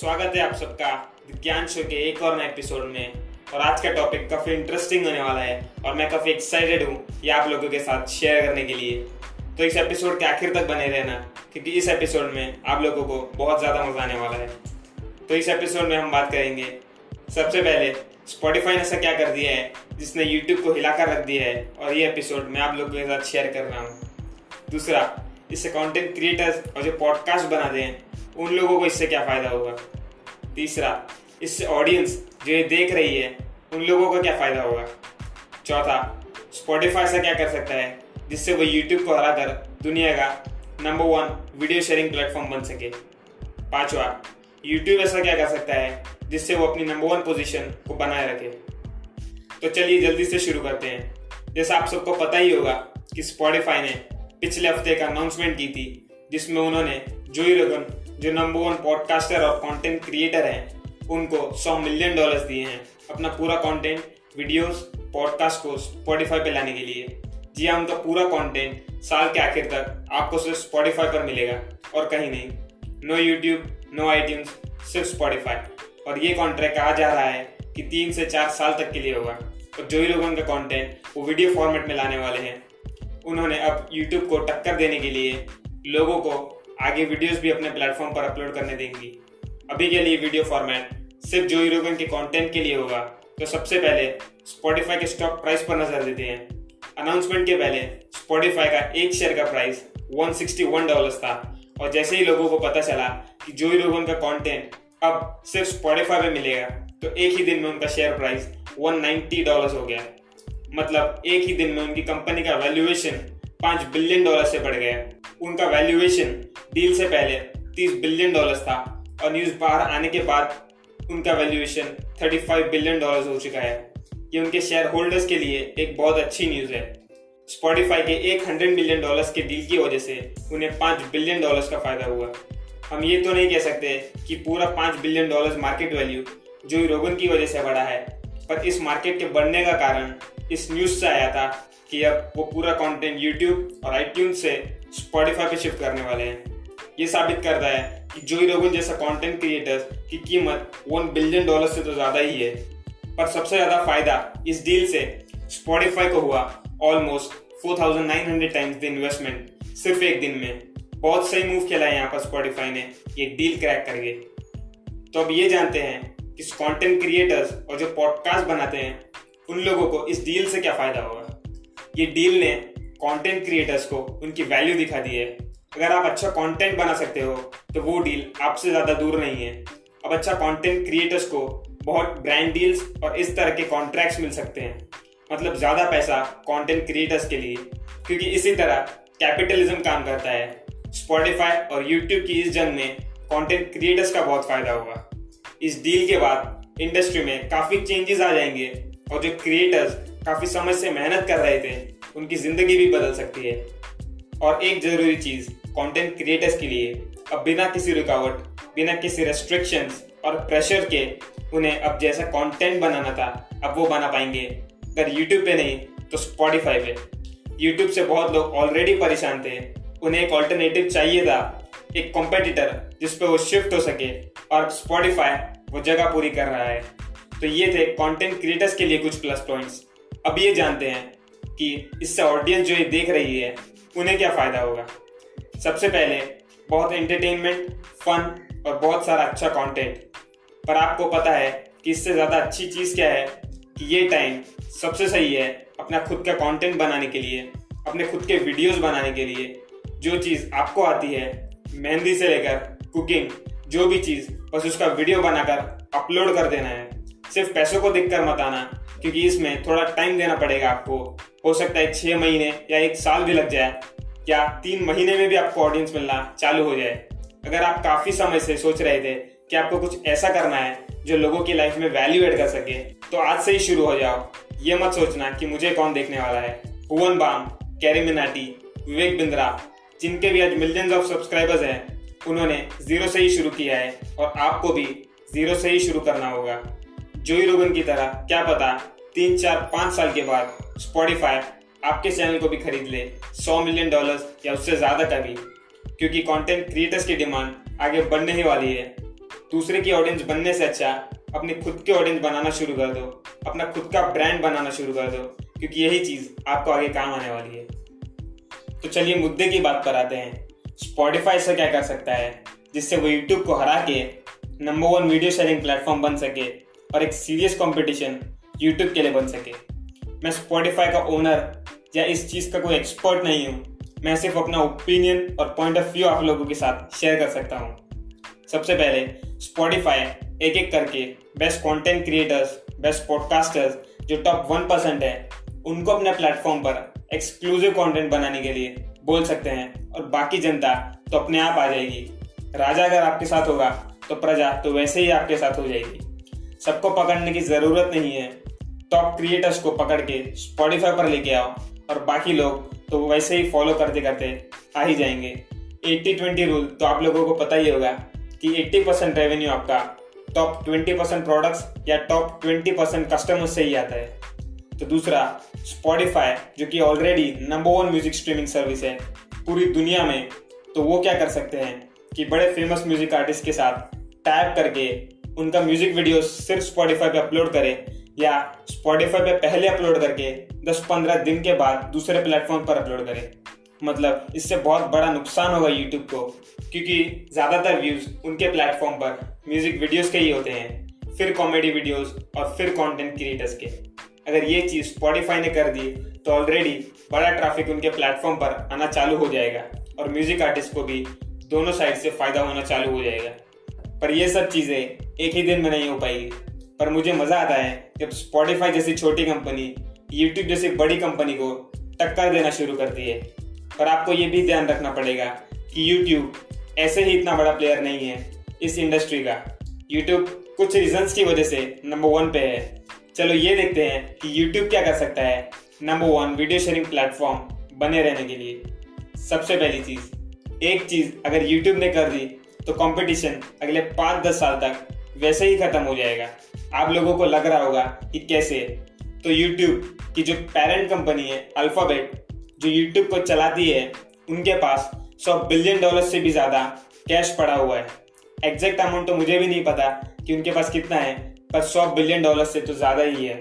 स्वागत है आप सबका विज्ञान शो के एक और नए एपिसोड में। और आज का टॉपिक काफ़ी इंटरेस्टिंग होने वाला है और मैं काफ़ी एक्साइटेड हूँ ये आप लोगों के साथ शेयर करने के लिए। तो इस एपिसोड के आखिर तक बने रहना, क्योंकि इस एपिसोड में आप लोगों को बहुत ज़्यादा मज़ा आने वाला है। तो इस एपिसोड में हम बात करेंगे, सबसे पहले स्पॉटिफाई ने ऐसा क्या कर दिया है, जिसने यूट्यूब को हिलाकर रख दिया है, और ये एपिसोड मैं आप लोगों के साथ शेयर कर रहा हूँ। दूसरा इससे कंटेंट क्रिएटर्स और जो पॉडकास्ट बनाते हैं उन लोगों को इससे क्या फ़ायदा होगा? तीसरा, इससे ऑडियंस जो ये देख रही है, उन लोगों को क्या फ़ायदा होगा? चौथा स्पॉटिफाई से क्या कर सकता है, जिससे वो यूट्यूब को हरा कर दुनिया का number one video sharing platform बन सके? पांचवा यूट्यूब ऐसा क्या कर सकता है, जिससे वो अपनी नंबर वन पोजीशन को बनाए रखे? तो चलिए जल्दी से शुरू करते हैं। जैसा आप सबको पता ही होगा कि स्पॉटिफाई ने पिछले हफ़्ते एक अनाउंसमेंट की थी, जिसमें उन्होंने जोई रोगन जो नंबर वन पॉडकास्टर और कंटेंट क्रिएटर हैं, उनको 100 मिलियन डॉलर्स दिए हैं अपना पूरा कंटेंट वीडियोस पॉडकास्ट को स्पॉटिफाई पे लाने के लिए। जी हाँ उनका पूरा कंटेंट साल के आखिर तक आपको सिर्फ़ स्पॉटिफाई पर मिलेगा और कहीं नहीं। नो यूट्यूब नो आई सिर्फ़ स्पॉटिफाई और ये कॉन्ट्रैक्ट कहा जा रहा है कि तीन से चार साल तक के लिए होगा। और जो ही लोग उनका कॉन्टेंट वो वीडियो फॉर्मेट में लाने वाले हैं। उन्होंने अब यूट्यूब को टक्कर देने के लिए लोगों को आगे वीडियोस भी अपने प्लेटफॉर्म पर अपलोड करने देंगी। अभी के लिए वीडियो फॉर्मेट सिर्फ़ जो रोगन के कंटेंट के लिए होगा। तो सबसे पहले स्पॉटिफाई के स्टॉक प्राइस पर नज़र देते हैं। अनाउंसमेंट के पहले स्पॉटिफाई का एक शेयर का प्राइस 161 डॉलर्स था। और जैसे ही लोगों को पता चला कि जो रोगन का कंटेंट अब सिर्फ़ स्पॉटिफाई में मिलेगा तो एक ही दिन में उनका शेयर प्राइस 190 डॉलर्स हो गया। मतलब एक ही दिन में उनकी कंपनी का वैल्यूएशन पाँच बिलियन डॉलर से बढ़ गया उनका वैल्यूएशन डील से पहले तीस बिलियन डॉलर था और न्यूज़ बाहर आने के बाद उनका वैल्यूएशन 35 बिलियन डॉलर हो चुका है। ये उनके शेयर होल्डर्स के लिए एक बहुत अच्छी न्यूज़ है। स्पॉटिफाई के एक हंड्रेड मिलियन डॉलर्स के डील की वजह से उन्हें पाँच बिलियन डॉलर्स का फ़ायदा हुआ। हम ये तो नहीं कह सकते कि पूरा पाँच बिलियन डॉलर्स मार्केट वैल्यू जो रोगन की वजह से बढ़ा है, पर इस मार्केट के बढ़ने का कारण इस न्यूज़ से आया था कि अब वो पूरा कंटेंट यूट्यूब और आई से स्पॉटिफाई पे शिफ्ट करने वाले हैं। ये साबित करता है कि जोई रोगन जैसा कंटेंट क्रिएटर्स की कीमत वन बिलियन डॉलर से तो ज़्यादा ही है। पर सबसे ज़्यादा फ़ायदा इस डील से स्पॉटिफाई को हुआ ऑलमोस्ट 4,900 टाइम्स द इन्वेस्टमेंट सिर्फ़ एक दिन में। बहुत सही मूव खेला है यहाँ पर स्पॉटिफाई ने ये डील क्रैक करके। तो अब ये जानते हैं कि कंटेंट क्रिएटर्स और जो पॉडकास्ट बनाते हैं उन लोगों को इस डील से क्या फ़ायदा होगा? ये डील ने कंटेंट क्रिएटर्स को उनकी वैल्यू दिखा दी है। अगर आप अच्छा कंटेंट बना सकते हो तो वो डील आपसे ज़्यादा दूर नहीं है। अब अच्छा कंटेंट क्रिएटर्स को बहुत ब्रांड डील्स और इस तरह के कॉन्ट्रैक्ट्स मिल सकते हैं। मतलब ज़्यादा पैसा कंटेंट क्रिएटर्स के लिए, क्योंकि इसी तरह कैपिटलिज्म काम करता है। स्पॉटिफाई और यूट्यूब की इस जंग में कंटेंट क्रिएटर्स का बहुत फ़ायदा होगा इस डील के बाद इंडस्ट्री में काफ़ी चेंजेस आ जाएँगे। और जो क्रिएटर्स काफ़ी समय से मेहनत कर रहे थे, उनकी ज़िंदगी भी बदल सकती है। और एक ज़रूरी चीज़ कंटेंट क्रिएटर्स के लिए, अब बिना किसी रुकावट, बिना किसी रेस्ट्रिक्शंस और प्रेशर के, उन्हें अब जैसा कंटेंट बनाना था, अब वो बना पाएँगे। अगर यूट्यूब पे नहीं तो स्पॉटिफाई पे। यूट्यूब से बहुत लोग ऑलरेडी परेशान थे। उन्हें एक ऑल्टरनेटिव चाहिए था, एक कॉम्पिटिटर जिस पे वो शिफ्ट हो सके, और स्पॉटिफाई वो जगह पूरी कर रहा है। तो ये थे कंटेंट क्रिएटर्स के लिए कुछ प्लस पॉइंट्स अब ये जानते हैं कि इससे ऑडियंस जो ये देख रही है, उन्हें क्या फ़ायदा होगा? सबसे पहले, बहुत एंटरटेनमेंट फन और बहुत सारा अच्छा कंटेंट पर आपको पता है कि इससे ज़्यादा अच्छी चीज़ क्या है? कि ये टाइम सबसे सही है अपना खुद का कंटेंट बनाने के लिए, अपने खुद के वीडियोस बनाने के लिए। जो चीज़ आपको आती है, मेहंदी से लेकर कुकिंग जो भी चीज़, बस उसका वीडियो बनाकर अपलोड कर देना है। सिर्फ़ पैसों को देख कर मत आना, क्योंकि इसमें थोड़ा टाइम देना पड़ेगा आपको। हो सकता है छह महीने या एक साल भी लग जाए, या तीन महीने में भी आपको ऑडियंस मिलना चालू हो जाए। अगर आप काफ़ी समय से सोच रहे थे कि आपको कुछ ऐसा करना है जो लोगों की लाइफ में वैल्यू एड कर सके तो आज से ही शुरू हो जाओ। ये मत सोचना कि मुझे कौन देखने वाला है। भुवन बाम, कैरी मिनाटी, विवेक बिंद्रा, जिनके भी आज मिलियंस ऑफ़ सब्सक्राइबर्स हैं, उन्होंने ज़ीरो से ही शुरू किया है और आपको भी ज़ीरो से ही शुरू करना होगा। जोई रोगन की तरह, क्या पता, तीन, चार, पाँच साल के बाद स्पॉटिफाई आपके चैनल को भी खरीद ले 100 मिलियन डॉलर्स या उससे ज़्यादा का भी। क्योंकि कंटेंट क्रिएटर्स की डिमांड आगे बढ़ने ही वाली है। दूसरे की ऑडियंस बनने से अच्छा अपनी खुद की ऑडियंस बनाना शुरू कर दो, अपना खुद का ब्रांड बनाना शुरू कर दो, क्योंकि यही चीज़ आपको आगे काम आने वाली है। तो चलिए मुद्दे की बात पर आते हैं। स्पॉटिफाई से क्या कर सकता है, जिससे वो यूट्यूब को हरा के number one video sharing platform बन सके और एक सीरियस कंपटीशन यूट्यूब के लिए बन सके मैं स्पॉटिफाई का ओनर या इस चीज़ का कोई एक्सपर्ट नहीं हूँ। मैं सिर्फ़ अपना ओपिनियन और पॉइंट ऑफ़ व्यू आप लोगों के साथ शेयर कर सकता हूँ। सबसे पहले स्पॉटिफाई एक एक करके best content creators best podcasters जो टॉप वन परसेंट है, उनको अपने प्लेटफॉर्म पर एक्सक्लूसिव कंटेंट बनाने के लिए बोल सकते हैं और बाकी जनता तो अपने आप आ जाएगी। राजा अगर आपके साथ होगा तो प्रजा तो वैसे ही आपके साथ हो जाएगी। सबको पकड़ने की ज़रूरत नहीं है। टॉप क्रिएटर्स को पकड़ के स्पॉटिफाई पर लेके आओ और बाकी लोग तो वैसे ही फॉलो करते करते आ ही जाएँगे। 80-20 रूल तो आप लोगों को पता ही होगा कि 80 परसेंट रेवेन्यू आपका टॉप 20 परसेंट प्रोडक्ट्स या टॉप 20 परसेंट कस्टमर्स से ही आता है। तो दूसरा स्पॉटिफाई जो कि already number one music streaming service है पूरी दुनिया में तो वो क्या कर सकते हैं कि बड़े फ़ेमस म्यूज़िक आर्टिस्ट के साथ टैप करके उनका म्यूज़िक वीडियो सिर्फ़ स्पॉटिफाई पे अपलोड करें या स्पॉटिफाई पे पहले अपलोड करके 10-15 दिन के बाद दूसरे प्लेटफॉर्म पर अपलोड करें। मतलब इससे बहुत बड़ा नुकसान होगा यूट्यूब को, क्योंकि ज़्यादातर व्यूज़ उनके प्लेटफॉर्म पर म्यूज़िक वीडियोस के ही होते हैं, फिर कॉमेडी वीडियोस और फिर कंटेंट क्रिएटर्स के। अगर ये चीज़ स्पॉटिफाई ने कर दी तो ऑलरेडी बड़ा ट्रैफ़िक उनके प्लेटफॉर्म पर आना चालू हो जाएगा और म्यूज़िक आर्टिस्ट को भी दोनों साइड से फ़ायदा होना चालू हो जाएगा। पर ये सब चीज़ें एक ही दिन में नहीं हो पाएगी। पर मुझे मज़ा आता है जब स्पॉटिफाई जैसी छोटी कंपनी यूट्यूब जैसी बड़ी कंपनी को टक्कर देना शुरू करती है। पर आपको ये भी ध्यान रखना पड़ेगा कि यूट्यूब ऐसे ही इतना बड़ा प्लेयर नहीं है इस इंडस्ट्री का। यूट्यूब कुछ रीजंस की वजह से नंबर वन पे है। चलो ये देखते हैं कि यूट्यूब क्या कर सकता है। Number one video sharing platform बने रहने के लिए। सबसे पहली चीज़, एक चीज़ अगर यूट्यूब ने कर दी तो कंपटीशन अगले पाँच दस साल तक वैसे ही खत्म हो जाएगा। आप लोगों को लग रहा होगा कि कैसे? तो यूट्यूब की जो पेरेंट कंपनी है अल्फ़ाबेट जो यूट्यूब को चलाती है, उनके पास सौ बिलियन डॉलर से भी ज़्यादा कैश पड़ा हुआ है। एग्जैक्ट अमाउंट तो मुझे भी नहीं पता कि उनके पास कितना है, पर सौ बिलियन डॉलर से तो ज़्यादा ही है।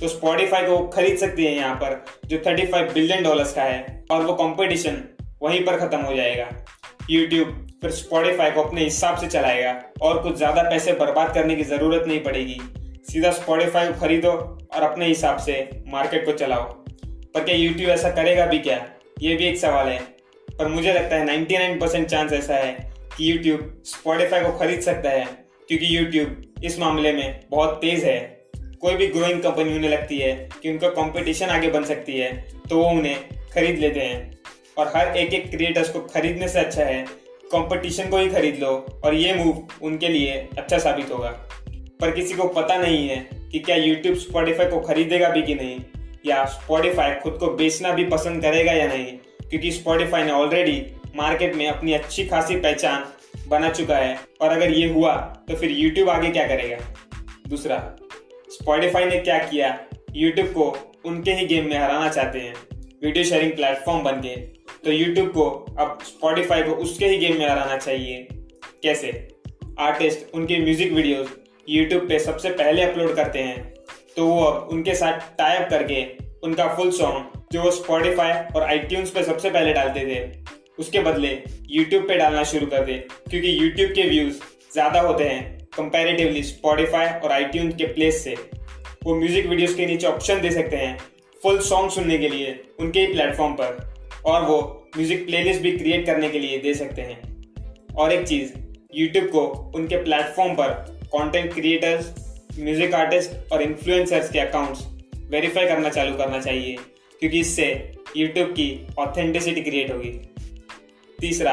तो स्पॉटिफाई को खरीद सकती है यहाँ पर, जो थर्टी फाइव बिलियन डॉलर्स का है, और वो कंपटीशन वहीं पर ख़त्म हो जाएगा। यूट्यूब फिर स्पॉटिफाई को अपने हिसाब से चलाएगा और कुछ ज़्यादा पैसे बर्बाद करने की ज़रूरत नहीं पड़ेगी। सीधा स्पॉटिफाई खरीदो और अपने हिसाब से मार्केट को चलाओ। पर क्या यूट्यूब ऐसा करेगा भी क्या? ये भी एक सवाल है। पर मुझे लगता है 99 परसेंट चांस ऐसा है कि यूट्यूब स्पॉटिफाई को खरीद सकता है, क्योंकि यूट्यूब इस मामले में बहुत तेज है। कोई भी ग्रोइंग कंपनी उन्हें लगती है कि उनका कंपटीशन आगे बन सकती है तो वो उन्हें खरीद लेते हैं। और हर एक एक क्रिएटर्स को खरीदने से अच्छा है कंपटीशन को ही खरीद लो और ये मूव उनके लिए अच्छा साबित होगा। पर किसी को पता नहीं है कि क्या यूट्यूब स्पॉटिफाई को खरीदेगा भी कि नहीं, या स्पॉटिफाई खुद को बेचना भी पसंद करेगा या नहीं, क्योंकि स्पॉटिफाई ने ऑलरेडी मार्केट में अपनी अच्छी खासी पहचान बना चुका है। और अगर ये हुआ तो फिर यूट्यूब आगे क्या करेगा? दूसरा स्पॉटिफाई ने क्या किया? यूट्यूब को उनके ही गेम में हराना चाहते हैं। वीडियो शेयरिंग प्लेटफॉर्म बन के तो यूट्यूब को, अब स्पॉटिफाई को उसके ही गेम में हराना चाहिए। कैसे? आर्टिस्ट उनके म्यूज़िक वीडियोस यूट्यूब पे सबसे पहले अपलोड करते हैं। तो वो अब उनके साथ टाइप करके उनका फुल सॉन्ग जो वो स्पॉटिफाई और आई पे सबसे पहले डालते थे, उसके बदले यूट्यूब पे डालना शुरू कर दे। क्योंकि यूट्यूब के व्यूज़ ज़्यादा होते हैं कंपैरेटिवली स्पॉटिफाई और आई के प्लेस से। वो म्यूज़िक वीडियोस के नीचे ऑप्शन दे सकते हैं फुल सॉन्ग सुनने के लिए उनके ही प्लेटफॉर्म पर। और वो म्यूज़िक प्लेलिस्ट भी क्रिएट करने के लिए दे सकते हैं। और एक चीज़ यूट्यूब को उनके प्लेटफॉर्म पर कंटेंट क्रिएटर्स म्यूज़िक आर्टिस्ट और इन्फ्लुएंसर्स के अकाउंट्स वेरीफाई करना चालू करना चाहिए, क्योंकि इससे यूट्यूब की ऑथेंटिसिटी क्रिएट होगी। तीसरा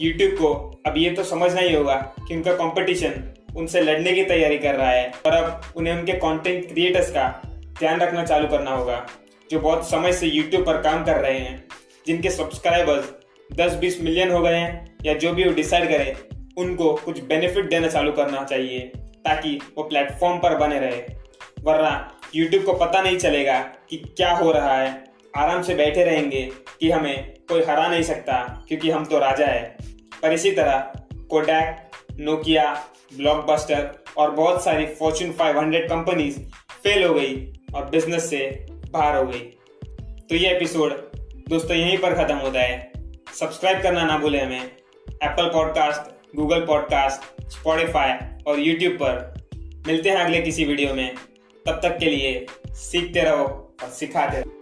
यूट्यूब को, अब ये तो समझना ही होगा कि उनका कंपटीशन उनसे लड़ने की तैयारी कर रहा है, और अब उन्हें उनके कंटेंट क्रिएटर्स का ध्यान रखना चालू करना होगा, जो बहुत समय से यूट्यूब पर काम कर रहे हैं। जिनके सब्सक्राइबर्स 10-20 मिलियन हो गए हैं, या जो भी वो डिसाइड करें, उनको कुछ बेनिफिट देना चालू करना चाहिए, ताकि वो प्लेटफॉर्म पर बने रहे। वरना यूट्यूब को पता नहीं चलेगा कि क्या हो रहा है। आराम से बैठे रहेंगे कि हमें कोई हरा नहीं सकता, क्योंकि हम तो राजा है। पर इसी तरह कोडैक नोकिया ब्लॉकबस्टर और बहुत सारी फॉर्चून 500 कंपनीज़ फेल हो गई और बिज़नेस से बाहर हो गई। तो ये एपिसोड दोस्तों, यहीं पर खत्म होता है। सब्सक्राइब करना ना भूलें हमें। Apple podcast Google podcast Spotify और यूट्यूब पर। मिलते हैं अगले किसी वीडियो में। तब तक के लिए सीखते रहो और सिखाते रहो।